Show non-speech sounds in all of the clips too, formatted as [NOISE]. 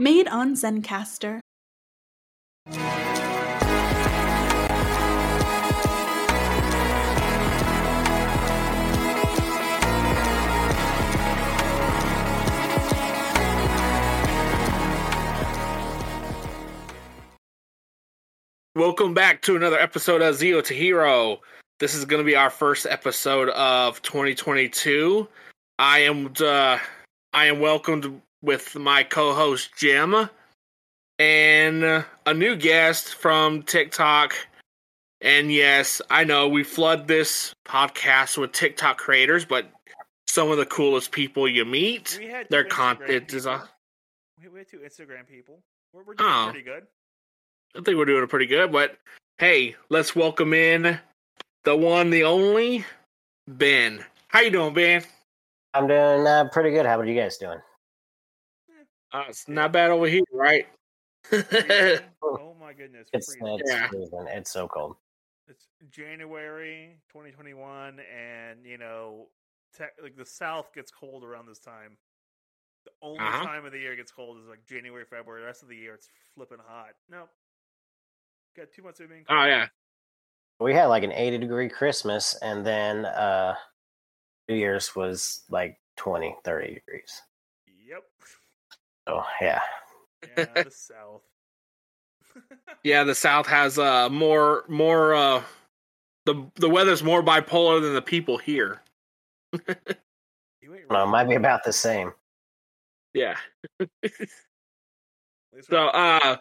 made on Zencastr. Welcome back to another episode of Zeo to Hero. This is going to be our first episode of 2022. I am uh, I am welcomed with my co-host Jim and a new guest from TikTok. And yes, I know we flood this podcast with TikTok creators, but some of the coolest people you meet, We had their Instagram content is. people. Uh, We, we had two Instagram people. We're, we're doing Oh. pretty good. I think we're doing it pretty good. But hey, let's welcome in the one, the only Ben. How you doing, Ben? I'm doing uh, pretty good. How about you guys doing? Uh, it's not bad over here, right? [LAUGHS] Oh my goodness. It's it's Yeah. It's so cold. It's January 2021, and you know, tech like the South gets cold around this time. The only Uh-huh. time of the year it gets cold is like January, February. The rest of the year it's flipping hot. No, got two months of being. oh yeah. We had like an 80 degree Christmas, and then uh, New Year's was like 20, 30 degrees. Yep. So yeah, Yeah, the South. [LAUGHS] Yeah, the South has uh more more uh the the weather's more bipolar than the people here. You no, it might be about the same. Yeah. So uh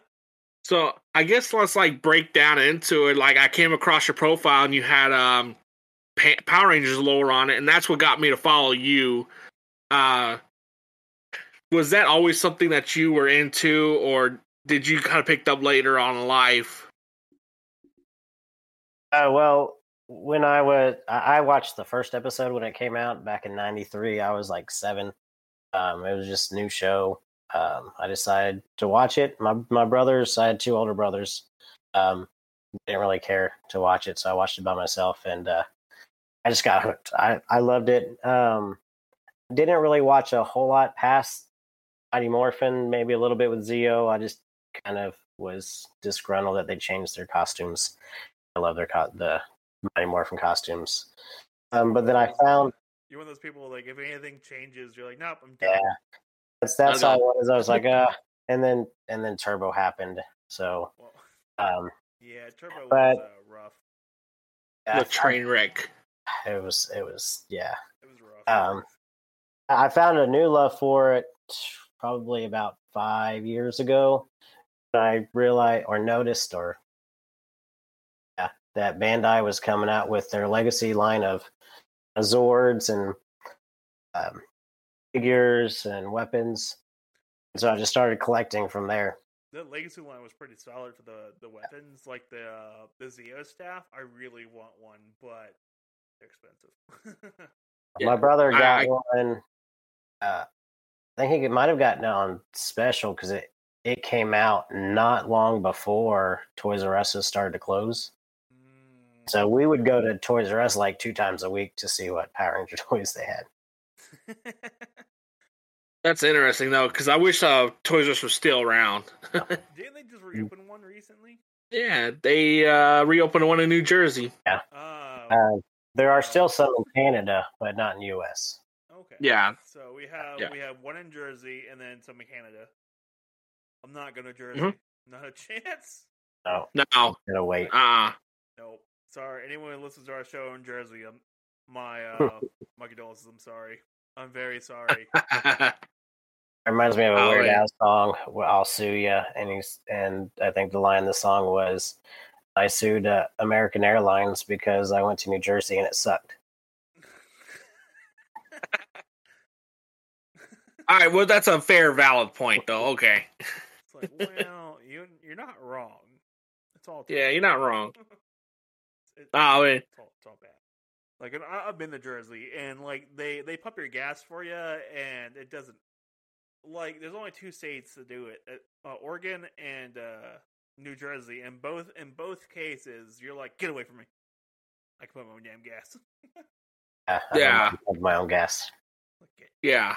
[LAUGHS] so I guess let's like break down into it. Like I came across your profile and you had um pa- Power Rangers lore on it, and that's what got me to follow you. Uh, was that always something that you were into, or did you kind of picked up later on in life? Uh, well, when I was, I watched the first episode when it came out back in '93. I was like seven. Um, it was just new show. Um, I decided to watch it. My my brothers, I had two older brothers. Um, didn't really care to watch it, so I watched it by myself, and uh, I just got hooked. I I loved it. Um, didn't really watch a whole lot past Morphin, maybe a little bit with Zeo. I just kind of was disgruntled that they changed their costumes. I love their co- the Mighty Morphin costumes. Um, but then I found You're one of those people like if anything changes, you're like, nope, I'm done. yeah, that's that's I how it was. I was like, [LAUGHS] uh, and then and then Turbo happened. So um, yeah, Turbo But- was uh, rough. I The train wreck. it was it was yeah. It was rough. Um, I found a new love for it probably about five years ago. I realized or noticed or yeah that Bandai was coming out with their legacy line of Zords and um, figures and weapons. So I just started collecting from there. the legacy line was pretty solid for the the weapons, like the uh, the Zeo staff. I really want one, but they're expensive. Yeah, [LAUGHS] My brother I- got I- one. Uh, I think it might have gotten on special because it it came out not long before Toys R Us started to close. Mm. So we would go to Toys R Us like two times a week to see what Power Ranger [LAUGHS] toys they had. [LAUGHS] That's interesting though, because I wish uh, Toys R Us was still around. [LAUGHS] Didn't they just reopen one recently? yeah, they uh, reopened one in New Jersey. Uh, Uh, there are still some in Canada, but not in the U.S. okay. Yeah, So we have Yeah. we have one in Jersey and then some in Canada. I'm not going to Jersey. Mhm. [LAUGHS] Not a chance. No, no, gonna wait. uh, Nope. Sorry. Anyone who listens to our show in Jersey, um, my uh, [LAUGHS] my condolences. I'm sorry. I'm very sorry. It [LAUGHS] reminds me of a Oh, Weird. Al song. Well, I'll sue ya, and he's and I think the line in the song was, "I sued uh, American Airlines because I went to New Jersey and it sucked." All right. Well, that's a fair, valid point though. Okay. it's like, well, you you're not wrong. It's all Yeah, you're not wrong. [LAUGHS] It- Oh, man. it's all, it's all bad. Like, and I- I've been to Jersey, and like they they pump your gas for you, and it doesn't. Like, there's only two states to do it: uh, uh, Oregon and uh, New Jersey. And both in both cases, you're like, get away from me. I can put my own damn gas. [LAUGHS] Yeah, I Yeah. have my own gas. Yeah.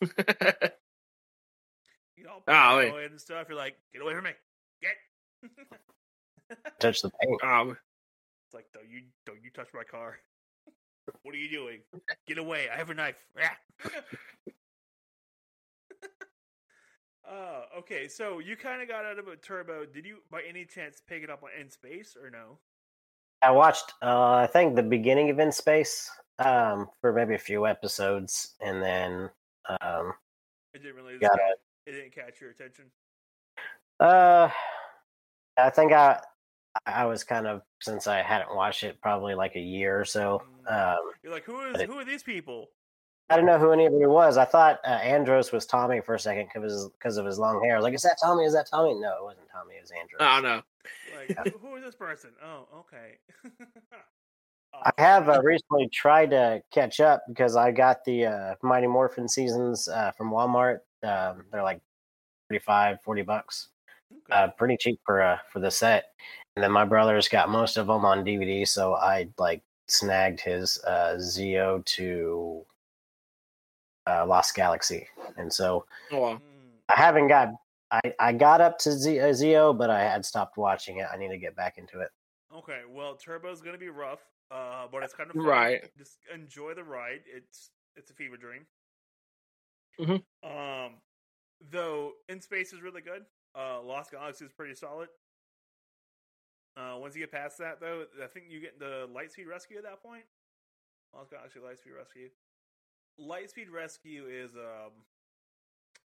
[LAUGHS] you know, Ah, wait. paranoid and stuff. You're like, get away from me, get. [LAUGHS] Touch the paint. Um, It's like, don't you don't you touch my car? [LAUGHS] what are you doing? Get away! I have a knife. Yeah. uh, okay, so you kind of got out of a turbo. Did you, by any chance, pick it up on in space or no? I watched, uh, I think, the beginning of In Space um, for maybe a few episodes, and then um, It didn't really. Got catch, it didn't catch your attention. uh, I think I I was kind of since I hadn't watched it probably like a year or so. Um, You're like, who is it- who are these people? I don't know who anybody was. I thought uh, Andros was Tommy for a second because because of his long hair. I was like, is that Tommy? Is that Tommy? No, it wasn't Tommy. It was Andros. I don't know. Like, who- who is this person? Oh, okay. [LAUGHS] [LAUGHS] I have uh, recently tried to catch up because I got the uh, Mighty Morphin seasons uh, from Walmart. Um, they're like 35, 40 bucks. Okay. Uh, pretty cheap for uh, for the set. And then my brother's got most of them on DVD, so I like snagged his uh, Zeo to uh, Lost Galaxy, and so Oh. Mm. I haven't got. I, I got up to Z- Zeo, but I had stopped watching it. I need to get back into it. Okay, well, Turbo's gonna be rough, uh, but it's kind of fun. Right. Just enjoy the ride. It's it's a fever dream. Mhm. Um, though in space is really good. Uh, Lost Galaxy is pretty solid. Uh, once you get past that, though, I think you get the Lightspeed Rescue at that point. Lost Galaxy Lightspeed Rescue. Lightspeed Rescue is um,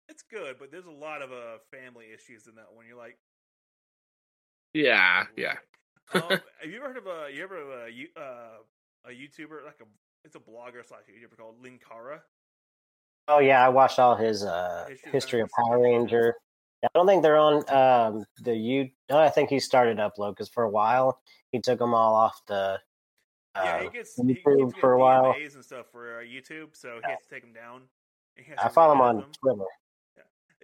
it's good, but there's a lot of uh family issues in that one. You're like, Yeah, yeah. Um, [LAUGHS] have you ever heard of a you ever uh, you, uh, a YouTuber like a it's a blogger slash YouTuber called Linkara? Oh yeah, I watched all his uh, History of history of Power Ranger. I don't think they're on um, the you. No, I think he started upload because for a while he took them all off the. Uh, yeah, he gets he keeps for a while. And stuff for uh, YouTube, so he has to take them down. and he has I follow him on them. Twitter.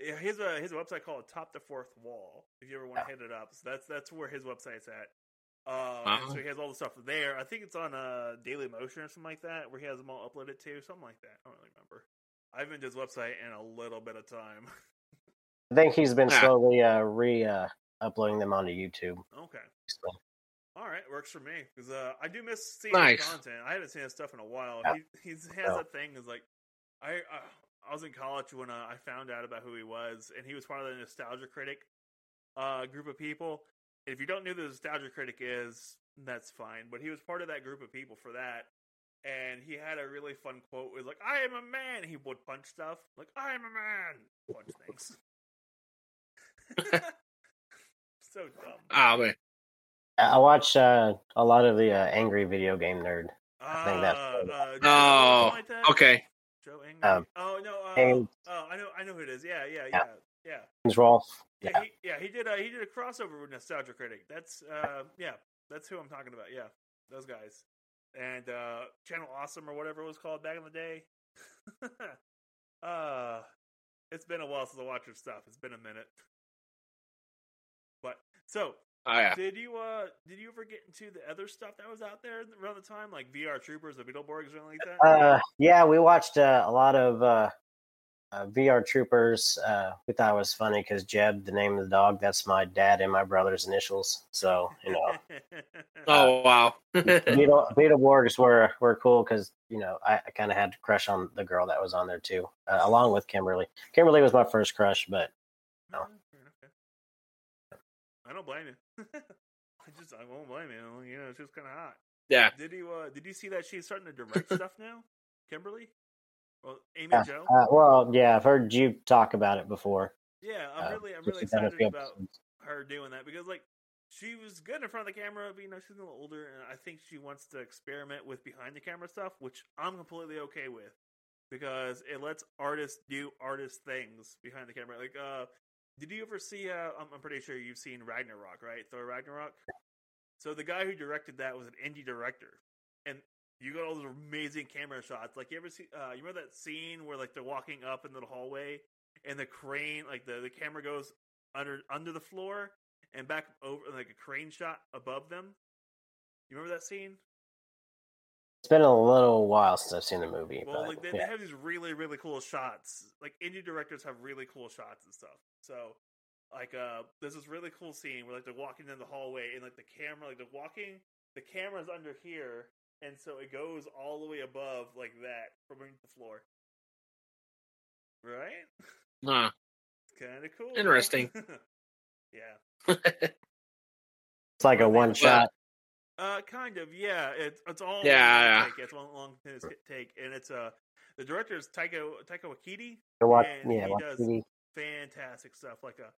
Yeah, he has a he website called Top the Fourth Wall. If you ever want to hit it up, so that's that's where his website's at. Uh, and so Uh-huh. he has all the stuff there. I think it's on uh, Daily Motion or something like that, where he has them all uploaded to, something like that. I don't really remember. I haven't been to his website in a little bit of time. I think he's been slowly uh, re uh, uploading them onto YouTube. okay, So, all right, works for me because uh, I do miss seeing Nice. his content. I haven't seen his stuff in a while. Yeah. He he's, has Yeah. that thing is like I uh, I was in college when uh, I found out about who he was, and he was part of the Nostalgia Critic uh, group of people. If you don't know who the Nostalgia Critic is, that's fine. But he was part of that group of people for that. And he had a really fun quote. It was like, I am a man. He would punch stuff. Like, I am a man. Punch things. [LAUGHS] [LAUGHS] so dumb. Oh man. I I watch uh, a lot of the uh, Angry Video Game Nerd. I think that's Uh, what- uh, Joe, Oh, like that? okay. Joe Angry. Um, oh no. Uh, and- oh, I know. I know who it is. Yeah, yeah, yeah, Yeah. yeah. James Rolfe. Yeah, Yeah. he, yeah, he did. A, he did a crossover with Nostalgia Critic. That's uh, yeah, that's who I'm talking about. Yeah, those guys. And uh, Channel Awesome or whatever it was called back in the day. [LAUGHS] uh, it's been a while since I watched your stuff. It's been a minute. But so, Oh yeah. did you uh, did you ever get into the other stuff that was out there around the time, like VR Troopers or Beetleborgs or anything like that? Uh, yeah, we watched uh, a lot of uh, uh, VR Troopers. Uh, we thought it was funny because Jeb, the name of the dog, that's my dad and my brother's initials. So you know, [LAUGHS] Oh wow. [LAUGHS] Beetle Beetleborgs were were cool because you know I, I kind of had to crush on the girl that was on there too, uh, along with Kimberly. Kimberly was my first crush, but No. Fair. I don't blame you. [LAUGHS] I just I won't blame you. You know, it's just kind of hot. yeah. Did you uh did you see that she's starting to direct stuff now, Kimberly? Well, Amy Yeah, Joe. uh, well, yeah, I've heard you talk about it before. yeah, I'm uh, really I'm really excited about her doing that because like she was good in front of the camera, but you know she's a little older, and I think she wants to experiment with behind the camera stuff, which I'm completely okay with because it lets artists do artist things behind the camera. Like, uh, did you ever see? Uh, I'm, I'm pretty sure you've seen Ragnarok, right? Thor Ragnarok. So the guy who directed that was an indie director, and you got all those amazing camera shots. Like you ever see? Uh, you remember that scene where like they're walking up into the hallway, and the crane, like the the camera goes under under the floor and back over like a crane shot above them. You remember that scene? It's been a little while since I've seen the movie. Well, but, like they, yeah. they have these really, really cool shots. Like indie directors have really cool shots and stuff. So, like, uh, there's this really cool scene where like they're walking in the hallway and like the camera, like they're walking, the camera's under here, and so it goes all the way above like that from the floor. Right? Huh. Kind of cool. Interesting. [LAUGHS] yeah. [LAUGHS] it's like a one shot. Uh, kind of, yeah. It's it's all Yeah, long yeah. take. It's one long take, and it's uh the director is Taika Taika Waititi. Watch, and yeah, he watch does TV. fantastic stuff. Like a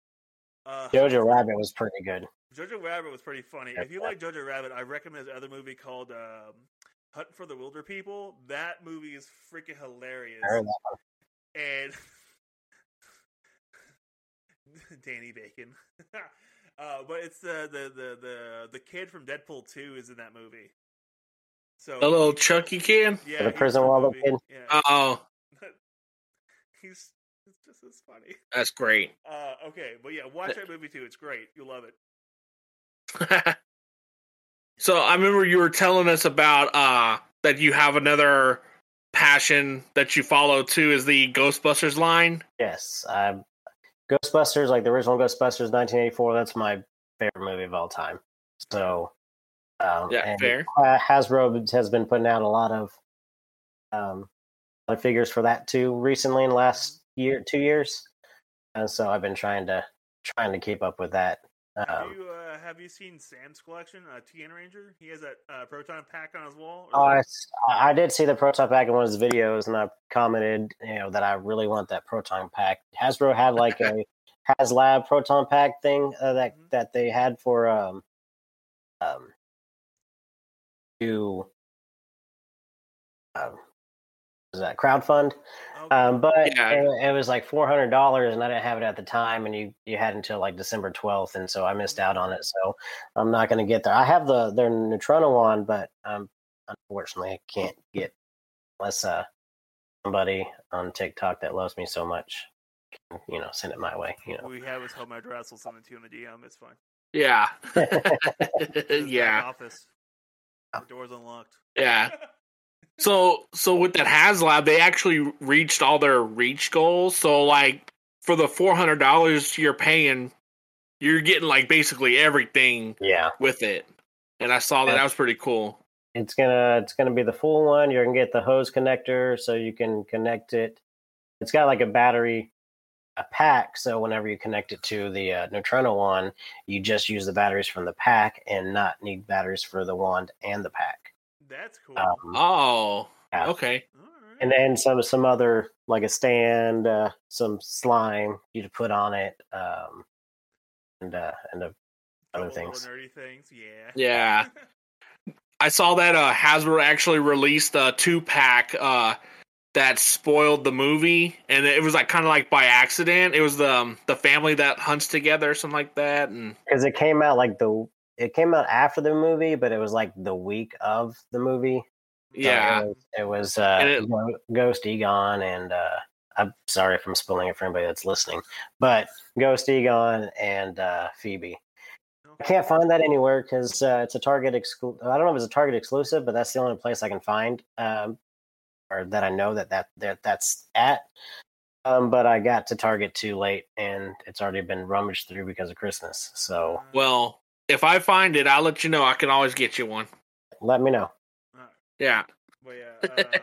uh, Jojo Rabbit was pretty good. Jojo Rabbit was pretty funny. Yeah. If you like Jojo Rabbit, I recommend his other movie called um, Hunt for the Wilderpeople. That movie is freaking hilarious. I heard that one. And [LAUGHS] Danny Bacon. [LAUGHS] uh, but it's the, the the the the kid from Deadpool two is in that movie. So The little Chucky kid. yeah, The prison wall the kid? Yeah, Oh, [LAUGHS] he's it's just as funny. that's great. Uh, okay, but yeah, watch that movie too. It's great. You'll love it. [LAUGHS] so I remember you were telling us about uh that you have another passion that you follow too is the Ghostbusters line. Yes, um, Ghostbusters, like the original Ghostbusters, 1984. That's my favorite movie of all time. So, um, Yeah, and, fair. uh, Hasbro has been putting out a lot of um, a figures for that too recently in the last year, two years, and so I've been trying to trying to keep up with that. Have Um, you uh, have you seen Sam's collection, uh, TN Ranger? He has that uh, proton pack on his wall. Oh, I, I did see the proton pack in one of his videos, and I commented, you know, that I really want that proton pack. Hasbro had like a [LAUGHS] HasLab proton pack thing uh, that Mhm. that they had for um um to um was that crowdfund? Okay. Um, but Yeah. it, it was like four hundred dollars, and I didn't have it at the time. And you you had until like December twelfth, and so I missed out on it. So I'm not going to get there. I have the their Neutrino one, but um, unfortunately, I can't get unless uh somebody on TikTok that loves me so much, can, you know, send it my way. You know, we have his home address. We'll send it to you in the DM. It's fine. Yeah. It's his back yeah. Office. The door's unlocked. Yeah. [LAUGHS] So so with that HasLab, they actually reached all their reach goals. So like for the four hundred dollars you're paying, you're getting like basically everything yeah. with it. And I saw that that was pretty cool. It's gonna it's gonna be the full one. You're gonna get the hose connector so you can connect it. It's got like a battery a pack, so whenever you connect it to the uh, Neutrino one, you just use the batteries from the pack and not need batteries for the wand and the pack. That's cool. Um, Oh, Yeah. okay. All right. and then some some other like a stand, uh, some slime you to put on it, um, and uh, and uh, other things. nerdy things. Yeah. Yeah. [LAUGHS] I saw that uh, Hasbro actually released a two pack uh, that spoiled the movie, and it was like kind of like by accident. It was the um, the family that hunts together, or something like that, and because it came out like the it came out after the movie, but it was like the week of the movie. So yeah, it was, it was uh, it- Ghost Egon, and uh, I'm sorry if I'm spoiling it for anybody that's listening, but Ghost Egon and uh, Phoebe. I can't find that anywhere because uh, it's a Target exclusive. I don't know if it's a Target exclusive, but that's the only place I can find, um, or that I know that that, that that's at. Um, but I got to Target too late, and it's already been rummaged through because of Christmas. So well, if I find it, I'll let you know. I can always get you one. let me know. Alright. Yeah, But yeah, uh, [LAUGHS] that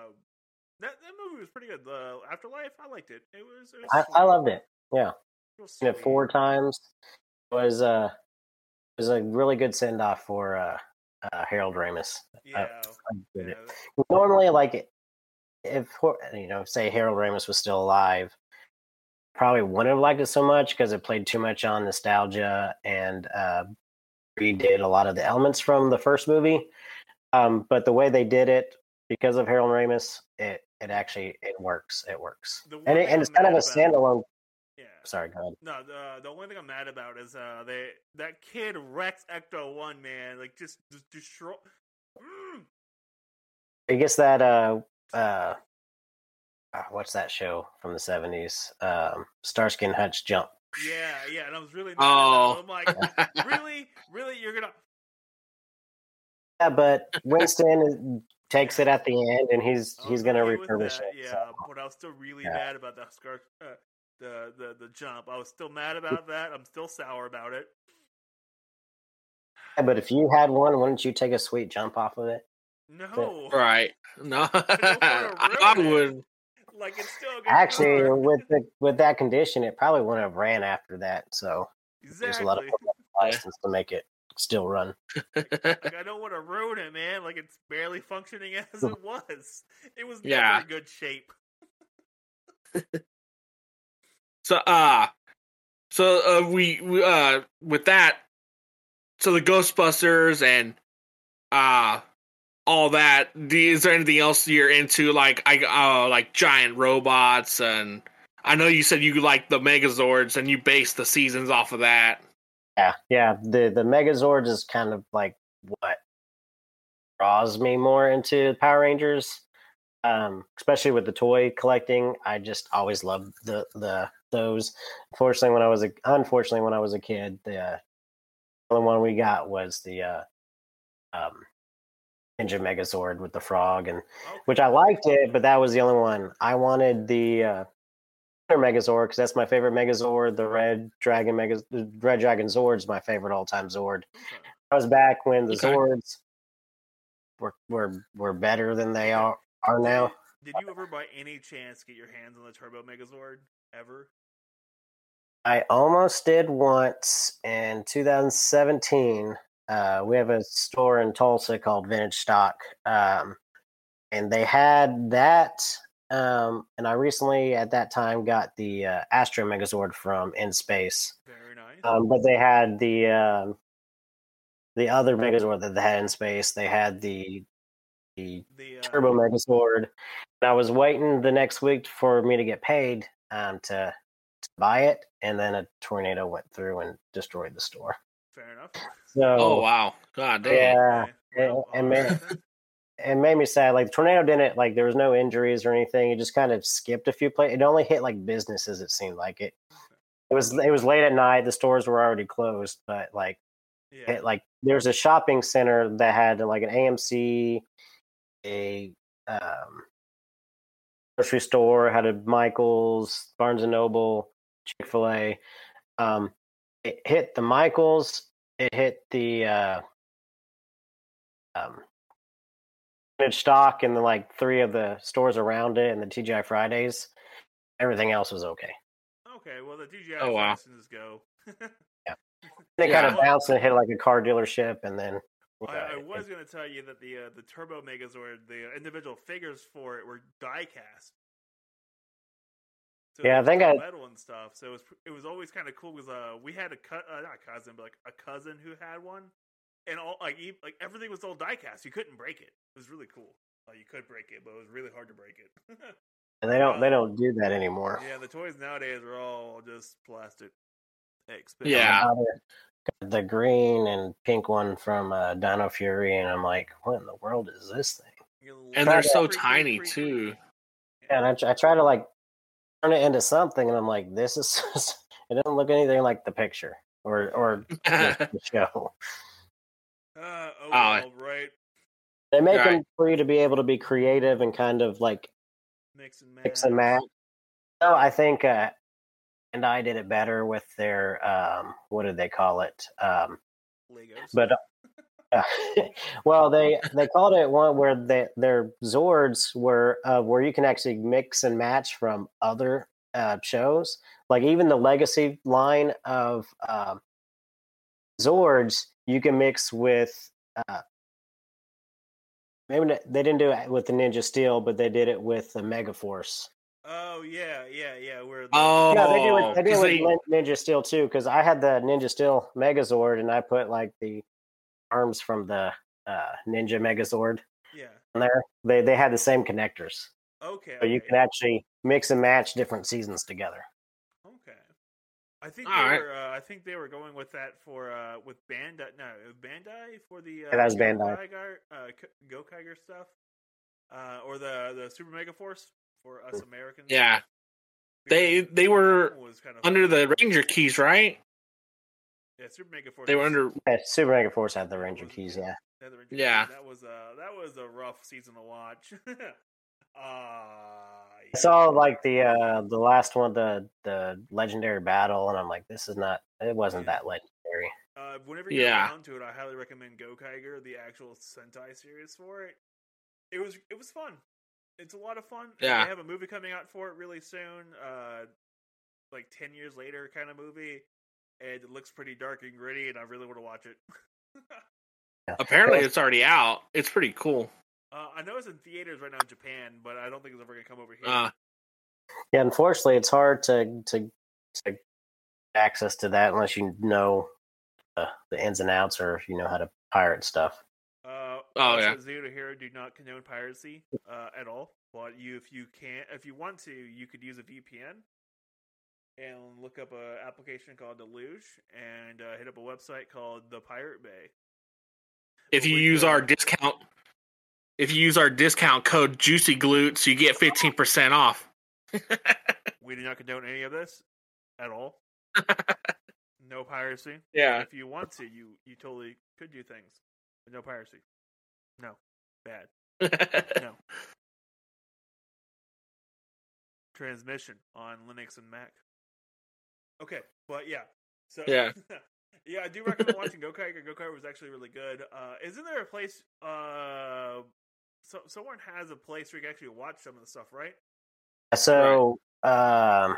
that movie was pretty good. The Afterlife, I liked it. It was. It was I, I loved it. Yeah, Real seen it four times. It was uh, it was a really good send off for uh, uh, Harold Ramis. Yeah. I did yeah. it. normally like if you know say harold ramis was still alive probably wouldn't have liked it so much because it played too much on nostalgia and uh redid a lot of the elements from the first movie um but the way they did it because of harold ramis it it actually it works it works The and, it, and it's kind of a about- standalone Yeah. sorry go ahead No, the the only thing I'm mad about is uh they that kid Rex Ecto One man like just just destroy. Mm. i guess that uh uh uh, what's that show from the 70s um starsky and hutch jump Yeah, yeah, and I was really mad Oh. I'm like, really, really, you're gonna Yeah, but [LAUGHS] Winston, takes it at the end, and he's I he's was gonna okay refurbish it. Yeah, so. but I was still really Yeah. mad about the scar, uh, the the the jump. I was still mad about that. I'm still sour about it. Yeah, but if you had one, wouldn't you take a sweet jump off of it? No, Right. [LAUGHS] No, [LAUGHS] I, I ruin it. would. like it's still a good Actually, car. with the with that condition, it probably wouldn't have ran after that. So there's a lot of license to make it still run. like I don't want to ruin it, man. Like it's barely functioning [LAUGHS] as it was. It was never Yeah. in good shape. [LAUGHS] So uh so uh we, we uh with that so the Ghostbusters and uh all that do- is there anything else you're into like I uh like giant robots and I know you said you like the Megazords and you base the seasons off of that. Yeah, yeah. The the Megazords is kind of like what draws me more into Power Rangers, um, especially with the toy collecting. I just always loved the the those. Unfortunately, when I was a unfortunately when I was a kid, the uh, only one we got was the uh, um, Ninja Megazord with the frog, and which I liked it, but that was the only one. I wanted the uh, Megazord because that's my favorite Megazord. The Red Dragon Mega, the Red Dragon Zord's my favorite all time Zord. I was back when the Okay. Zords were were were better than they are are now. Did you ever, by any chance, get your hands on the Turbo Megazord ever? I almost did once in 2017. Uh, we have a store in Tulsa called Vintage Stock, um, and they had that. Um, and I recently, at that time, got the uh, Astro Megazord from In Space. Very nice. Um, but they had the um, the other Megazord that they had in space. They had the the the uh, Turbo Megazord. And I was waiting the next week for me to get paid um, to, to buy it, and then a tornado went through and destroyed the store. Fair enough. So Oh wow. God damn. Yeah, Okay. and- Well, and man- [LAUGHS] it made me sad. Like the tornado didn't like there was no injuries or anything. It just kind of skipped a few places. It only hit like businesses. It seemed like it. It was it was late at night. The stores were already closed, but like yeah. it, like there's a shopping center that had like an AMC, a um, grocery store, had a Michaels, Barnes and Noble, Chick Fil A. Um, it hit the Michaels. It hit the uh, um, stock and the like three of the stores around it and the TGI Fridays. Everything else was okay. Okay, well the DJI Oh, wow. licenses go. [LAUGHS] Yeah, they kind of bounced and hit like a car dealership, and then I, I uh, was going to tell you that the uh, the Turbo Megazord, the individual figures for it were die cast. So Yeah, I it think I- metal and stuff. So it was it was always kind of cool because uh, we had a cut uh, not a cousin, but like a cousin who had one, and all like e- like everything was all diecast. You couldn't break it. It was really cool. Well, you could break it, but it was really hard to break it. and they don't they [LAUGHS] don't do that anymore. yeah, the toys nowadays are all just plastic. Expensive. Yeah. Now they're- got the green and pink one from uh, Dino Fury, and I'm like, what in the world is this thing? And they're so Creak, creak, tiny creak, too. creak. And I, I try to like turn it into something, and I'm like, this is [LAUGHS] it doesn't look anything like the picture or or the [LAUGHS] the show. Uh, oh, Oh, well, right. They make Right. them for you to be able to be creative and kind of like Mix and match. mix and match. So I think uh, and I did it better with their um, what did they call it? Um, Legos. but uh, [LAUGHS] well, they they called it one where they, their Zords were uh, where you can actually mix and match from other uh, shows, like even the Legacy line of um, Zords, you can mix with. Uh, maybe they didn't do it with the Ninja Steel, but they did it with the Mega Force. oh yeah, yeah, yeah. Where the, Oh, Yeah, they do it. They do 'cause it they- with Ninja Steel too, because I had the Ninja Steel Megazord, and I put like the arms from the uh, Ninja Megazord yeah. on there. They they had the same connectors, Okay. so you okay, can actually mix and match different seasons together. Okay. I think All they right. were. Uh, I think they were going with that for uh, with Bandai. No, Bandai for the uh, that was Go Bandai. Kiger, uh, K- stuff, uh, or the the Super Mega Force for us Americans. Yeah. They they were was kind of under the Ranger keys, right? Yeah, Super Mega Force. They were under Yeah, Super Mega Force had the Ranger was- keys. yeah. Yeah, Nether Yeah. that was a that was a rough season to watch. [LAUGHS] uh, I saw like the uh the last one, the the legendary battle, and I'm like, this is not. It wasn't that legendary. Uh, whenever you Yeah. get down to it, I highly recommend Gokaiger, the actual Sentai series for it. It was it was fun. It's a lot of fun. Yeah. they have a movie coming out for it really soon. Uh, like ten years later, kind of movie, and it looks pretty dark and gritty, and I really want to watch it. [LAUGHS] Apparently, it's already out. It's pretty cool. Uh, I know it's in theaters right now in Japan, but I don't think it's ever gonna come over here. Uh, Yeah, unfortunately, it's hard to to to access to that unless you know uh, the ins and outs or if you know how to pirate stuff. Uh, Oh, yeah. at Zeo to Hero do not condone piracy uh, at all. But you, if you can't, if you want to, you could use a VPN and look up an application called Deluge and uh, hit up a website called the Pirate Bay. if you use our discount, if you use our discount code Juicy Glutes, you get fifteen percent off. [LAUGHS] We do not condone any of this at all. [LAUGHS] no piracy. yeah. If you want to, you you totally could do things, but no piracy. No, bad. [LAUGHS] No. Transmission on Linux and Mac. Okay, but yeah. So Yeah. yeah, I do recommend watching Gokaiger. Gokaiger was actually really good. Uh isn't there a place uh so someone has a place where you can actually watch some of the stuff, right? So, um,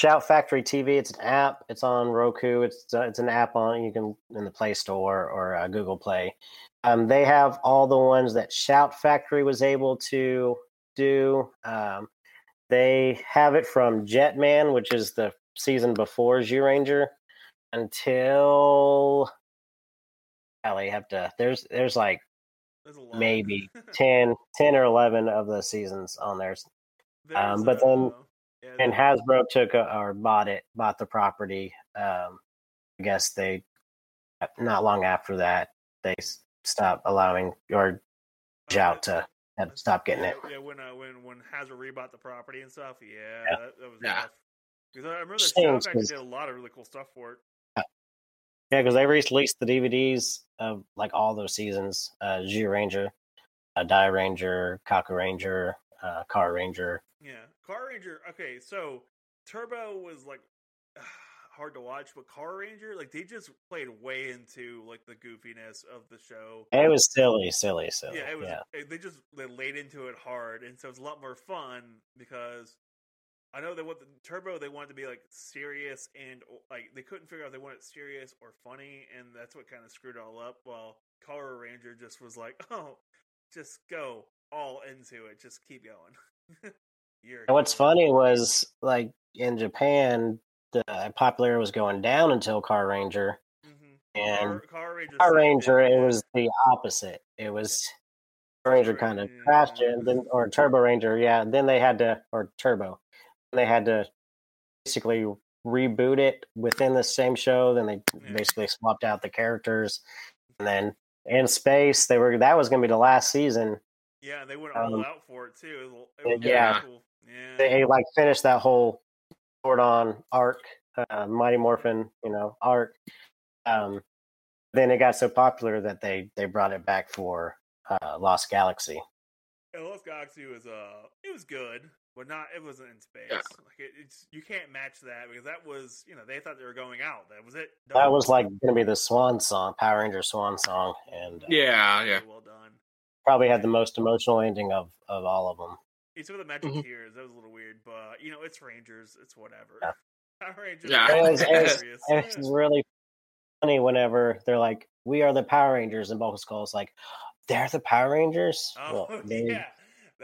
Shout Factory TV. It's an app. It's on Roku. It's uh, it's an app on you can in the Play Store or uh, Google Play. Um, they have all the ones that Shout Factory was able to do. Um, they have it from Jetman, which is the season before Ranger, until. I have to. There's there's like. Maybe [LAUGHS] 10, 10 or eleven of the seasons on there. um, but then- yeah, and Hasbro took a, or bought it, bought the property. Um, I guess they, not long after that, they stopped allowing or uh, out to have stop getting yeah, it. Yeah, when uh, when when Hasbro rebought the property and stuff, yeah, Yeah. That, that was Yeah. Because I remember that Stinks, Shout Factory 'cause- did a lot of really cool stuff for it. Yeah, because they released the DVDs of like all those seasons: uh, Zyuranger, uh, Dairanger, Kaku Ranger, uh, Carranger. Yeah, Carranger. Okay, so Turbo was like [SIGHS] hard to watch, but Carranger, like they just played way into like the goofiness of the show. It was silly, silly, silly. yeah, it was. yeah. eh, They just they laid into it hard, and so it's a lot more fun because I know they want the Turbo. They wanted to be like serious and like they couldn't figure out if they wanted serious or funny, and that's what kind of screwed it all up. While Carranger just was like, [LAUGHS] oh, just go all into it, just keep going. [LAUGHS] And what's funny was like in Japan, the popularity was going down until Carranger. Mhm. And Car, Carranger, Power Ranger, it. was the opposite. It was Ranger kind of Yeah. crashed it, and then or Turbo Ranger, yeah. Then they had to or Turbo, they had to basically reboot it within the same show. Then they Yeah. basically swapped out the characters, and then in space they were that was going to be the last season. Yeah, they went all um, out for it too. It was, it was yeah. cool. Yeah, They like finished that whole Zordon arc, uh, Mighty Morphin, you know, arc. Um, then it got so popular that they they brought it back for uh, Lost Galaxy. And Lost Galaxy was uh, it was good, but not it wasn't in space. Yeah. Like it, it's you can't match that because that was you know they thought they were going out. That was it. That was like going to be the swan song, Power Ranger swan song, and uh, Yeah, yeah. well done. probably had the most emotional ending of of all of them. It's with the magic Mhm. tears. That was a little weird, but you know it's Rangers. It's whatever. Yeah. [LAUGHS] Power Rangers. Yeah. are It was, it was, it was really funny whenever they're like, "We are the Power Rangers," and Bulk Skull's like, "They're the Power Rangers." Oh Well, [LAUGHS] they, yeah.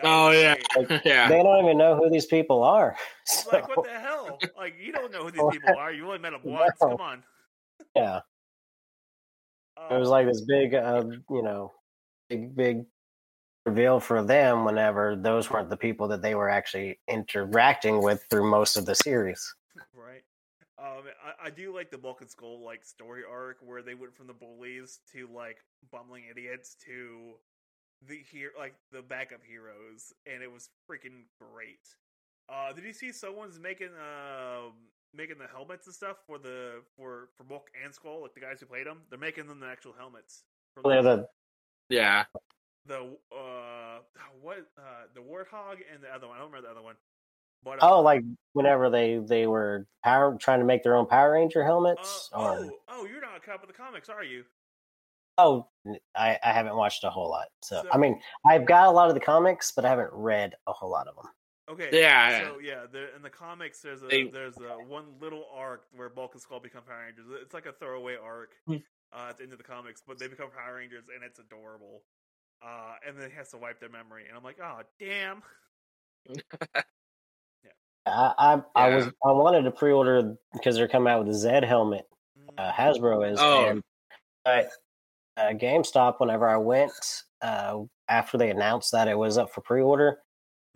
That Oh yeah, great. [LAUGHS] yeah. they don't even know who these people are. [LAUGHS] So, like what the hell? Like you don't know who these people are. You only met them [LAUGHS] once. No. Come on. yeah. It was Um, like this big, uh, you know, big, big reveal for them whenever those weren't the people that they were actually interacting with through most of the series. Right. Um, I, I do like the Bulk and Skull like story arc where they went from the bullies to like bumbling idiots to the here like the backup heroes, and it was freaking great. Uh, did you see someone's making um making the helmets and stuff for the for for Bulk and Skull, like the guys who played them? They're making them the actual helmets. for They're the- the Yeah. The uh, what uh, the warthog and the other one. I don't remember the other one. But Oh, uh, like whenever they they were power trying to make their own Power Ranger uh, helmets. or, oh, oh, you're not a up of the comics, are you? Oh, I, I haven't watched a whole lot. So, So- I mean, I've got a lot of the comics, but I haven't read a whole lot of them. Okay. Yeah, So yeah, there, in the comics, there's a They- there's a one little arc where Bulk and Skull become Power Rangers. It's like a throwaway arc Hmm. uh, at the end of the comics, but they become Power Rangers, and it's adorable. Uh, and then he has to wipe their memory, and I'm like, oh damn. [LAUGHS] I I, I Yeah. was I wanted to pre-order because they're coming out with the Zedd helmet. Uh, Hasbro is. Oh. And, but uh, GameStop, whenever I went uh, after they announced that it was up for pre-order,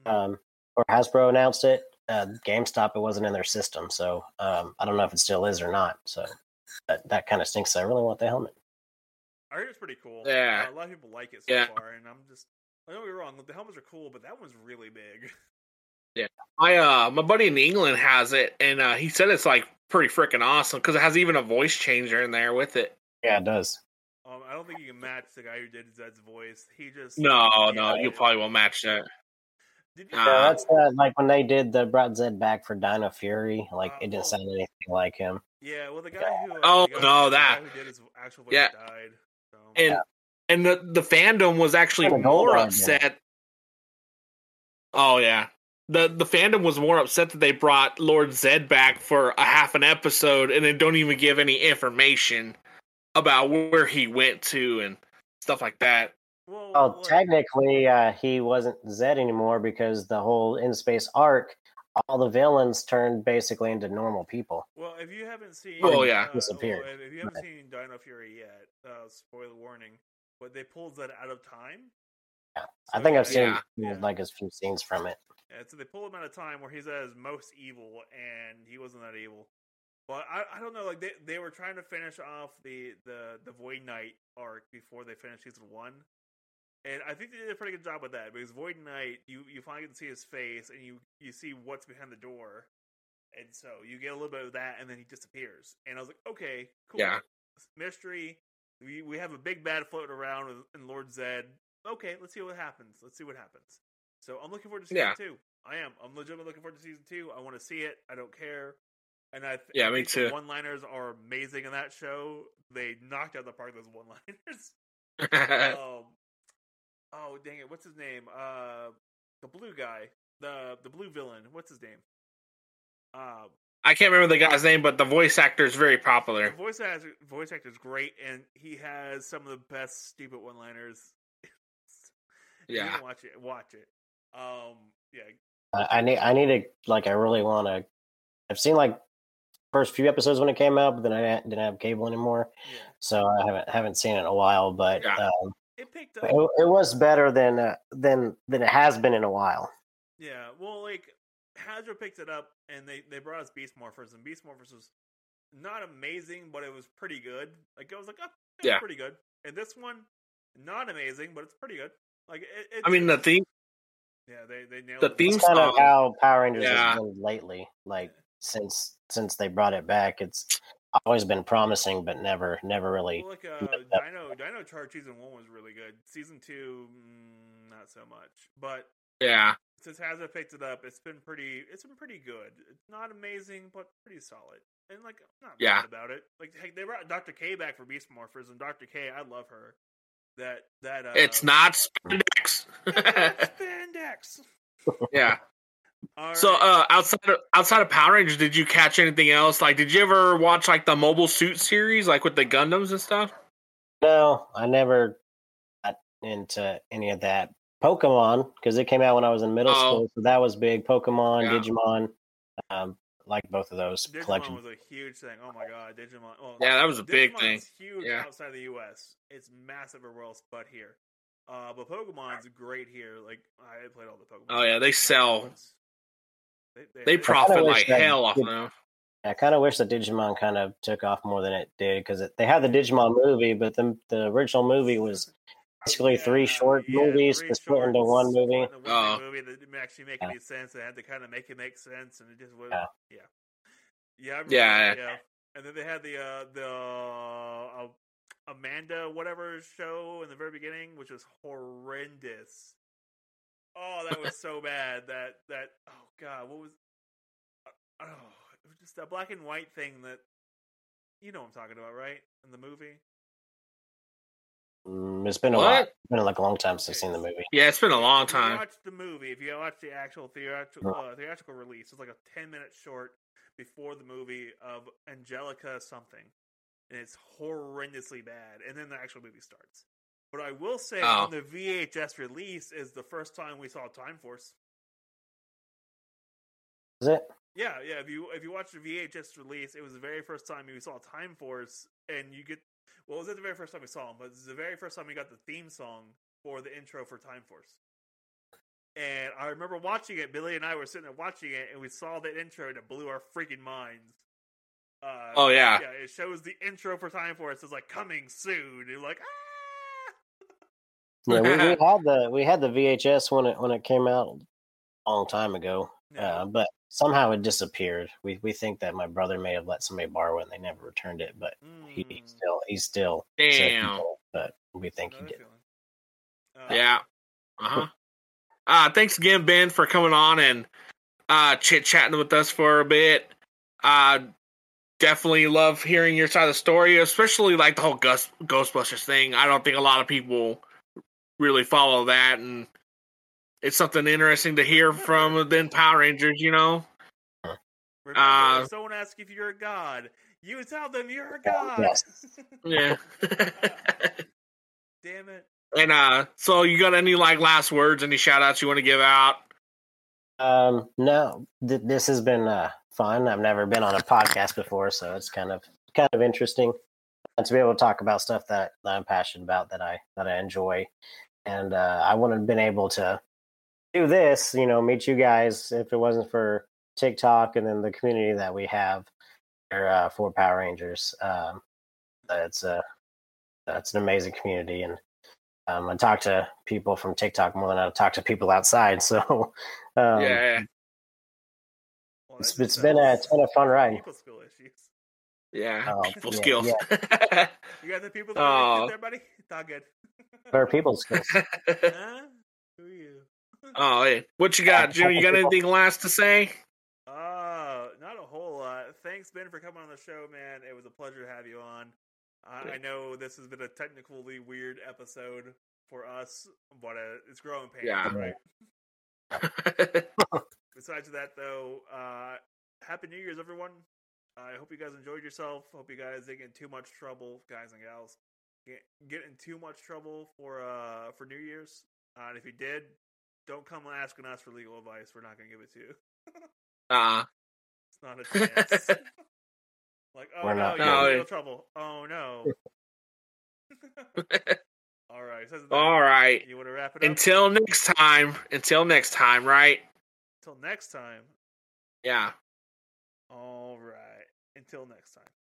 Mm. um, or Hasbro announced it, uh, GameStop it wasn't in their system. So um, I don't know if it still is or not. So that that kind of stinks. I really want the helmet. I heard it's pretty cool. Yeah. Uh, a lot of people like it so Yeah. far, and I'm just. I don't get me wrong, the helmets are cool, but that one's really big. [LAUGHS] Yeah, my uh my buddy in England has it and uh he said it's like pretty freaking awesome because it has even a voice changer in there with it. Yeah, it does. Um, I don't think you can match the guy who did Zedd's voice. He just No, yeah, no, you probably won't match that. Did you Yeah, Uh, that's uh, like when they did the brought Zedd back for Dino Fury. Like Uh, it didn't well- sound anything like him. Yeah, well, the guy who. Uh, Oh, guy, no, the that- guy who did his actual voice Yeah. died. So. And and the the fandom was actually more eyed, yeah. upset. Oh yeah. The the fandom was more upset that they brought Lord Zedd back for a half an episode and then don't even give any information about where he went to and stuff like that. well, Well, technically, uh, he wasn't Zedd anymore because the whole in space arc, all the villains turned basically into normal people. Well, if you haven't seen, Oh, yeah. uh, Disappeared. well, if, if you haven't Right. seen Dino Fury yet, uh, spoiler warning, but they pulled that out of time. I So, think I've seen Yeah. Yeah. like a few scenes from it. Yeah, so they pull him out of time where he's at his most evil, and he wasn't that evil. But I, I don't know, like they, they were trying to finish off the, the, the Void Knight arc before they finished season one. And I think they did a pretty good job with that because Void Knight, you, you finally get to see his face and you, you see what's behind the door. And so you get a little bit of that and then he disappears. And I was like, okay, cool. Yeah. Mystery. We, we have a big bad floating around with, in Lord Zedd. Okay, let's see what happens. Let's see what happens. So I'm looking forward to season Yeah. two. I am. I'm legitimately looking forward to season two. I want to see it. I don't care. And I th- Yeah, I me think too. The one-liners are amazing in that show. They knocked out the park those one-liners. [LAUGHS] um, oh dang it! What's his name? Uh, the blue guy, the the blue villain. What's his name? Uh, I can't remember the guy's name, but the voice actor is very the popular. voice actor, voice actor is great, and he has some of the best stupid one-liners. If [LAUGHS] you Yeah. watch it. Watch it. Um, yeah, I, I need I need to like I really want to. I've seen like first few episodes when it came out, but then I didn't have cable anymore, yeah. so I haven't haven't seen it in a while. But Yeah. um, It picked up. it was better than uh, than than it has been in a while. Yeah, well, like Hasbro picked it up and they they brought us Beast Morphers, and Beast Morphers was not amazing, but it was pretty good. Like I was like, oh, yeah, Yeah. pretty good. And this one, not amazing, but it's pretty good. Like it, it's, I mean, the theme, yeah, they they nailed the it. theme It's kind of how Power Rangers Yeah. has been lately. Like since since they brought it back, it's always been promising, but never never really. Well, like uh, Yep. Dino Dino Charge season one was really good. Season two, mm, not so much. But yeah, since Hasbro picked it up, it's been pretty. It's been pretty good. It's not amazing, but pretty solid. And like, I'm not Yeah. mad about it. Like, heck, they brought Doctor K back for Beast Morphers, and Doctor K, I love her. That that uh, it's not spandex. [LAUGHS] spandex. yeah. All So, right. uh, outside of outside of Power Rangers, did you catch anything else? Like, did you ever watch like the Mobile Suit series, like with the Gundams and stuff? No, I never got into any of that. Pokemon, because it came out when I was in middle Oh. school, so that was big. Pokemon, Yeah. Digimon, um, like both of those Digimon collections. was a huge thing. Oh my god, Digimon. Well, Yeah, that was a big thing. Huge Yeah. outside the U.S. It's massive everywhere else but here. Uh, but Pokemon's great here. Like I played all the Pokemon. Oh, yeah, they sell. They, They profit like hell off did- them. I kind of wish that Digimon kind of took off more than it did because they had the Digimon movie, but the the original movie was basically three short movies three to split into one movie. split into Oh. one movie that didn't actually make Yeah. any sense. They had to kind of make it make sense, and it just was Yeah. yeah, yeah, remember Yeah. yeah. And then they had the uh, the uh, Amanda whatever show in the very beginning, which was horrendous. Oh, that was so bad. That that oh god, what was uh, oh it was just that black and white thing that you know what I'm talking about, right? In the movie. Mm, it's been a What? while. It's been like a long time since I've seen the movie. Yeah, it's been a long If you time. watch the movie, if you watch the actual theatrical uh, theatrical release, it's like a ten minute short before the movie of Angelica something, and it's horrendously bad. And then the actual movie starts. But I will say, Oh. on the VHS release, is the first time we saw Time Force. Is it? Yeah, yeah. If you if you watch the VHS release, it was the very first time we saw Time Force, and you get well, it was the very first time we saw him, but it's the very first time we got the theme song for the intro for Time Force. And I remember watching it. Billy and I were sitting there watching it, and we saw that intro, and it blew our freaking minds. Uh, Oh, yeah. yeah. It shows the intro for Time Force is like coming soon. You're like, ah. Yeah, we, we [LAUGHS] had the we had the VHS when it when it came out a long time ago, Yeah. uh, but somehow it disappeared. We we think that my brother may have let somebody borrow it and they never returned it, but he Mm, still he's still Damn. did, but we think he did. Uh, Yeah. Uh huh. Uh, thanks again, Ben, for coming on and uh, chit chatting with us for a bit. Uh, definitely love hearing your side of the story, especially like the whole Ghost, Ghostbusters thing. I don't think a lot of people really follow that, and it's something interesting to hear from then Power Rangers. You know, Remember, Uh, if someone asks if you're a god, you tell them you're a god. yes. [LAUGHS] yeah. [LAUGHS] Damn it. and uh, so you got any like last words, any shout outs you want to give out? Um, no, th- this has been uh, fun. I've never been on a podcast before, so it's kind of kind of interesting uh, to be able to talk about stuff that, that I'm passionate about, that I that I enjoy, and uh, I wouldn't have been able to do this, you know, meet you guys if it wasn't for TikTok and then the community that we have here uh, for Power Rangers. Um, it's a it's an amazing community, and um, I talk to people from TikTok more than I talk to people outside. [LAUGHS] So. Um, yeah, Well, It's, it's been a, it's been a fun ride. [LAUGHS] Skill issues. Yeah. [LAUGHS] Oh, People yeah, skills. [LAUGHS] You got the people Oh. that there, buddy? It's all good. What are people skills? [LAUGHS] huh? Who are you? oh, hey. what you got, Jimmy? You got anything last to say? Uh, not a whole lot. Thanks, Ben, for coming on the show, man. It was a pleasure to have you on. I, I know this has been a technically weird episode for us, but uh, it's growing pains, Yeah. right? Besides that, though, uh, happy New Year's, everyone. I hope you guys enjoyed yourself. Hope you guys didn't get in too much trouble, guys and gals. Get, get in too much trouble for uh for New Year's. Uh, and if you did, don't come asking us for legal advice. We're not going to give it to you. [LAUGHS] uh, It's not a chance. [LAUGHS] like, oh We're no, you're in No, legal trouble. Oh no. [LAUGHS] All right. So all right. You want to wrap it up? Until next time. Until next time, right? Until next time. Yeah. All right. Until next time.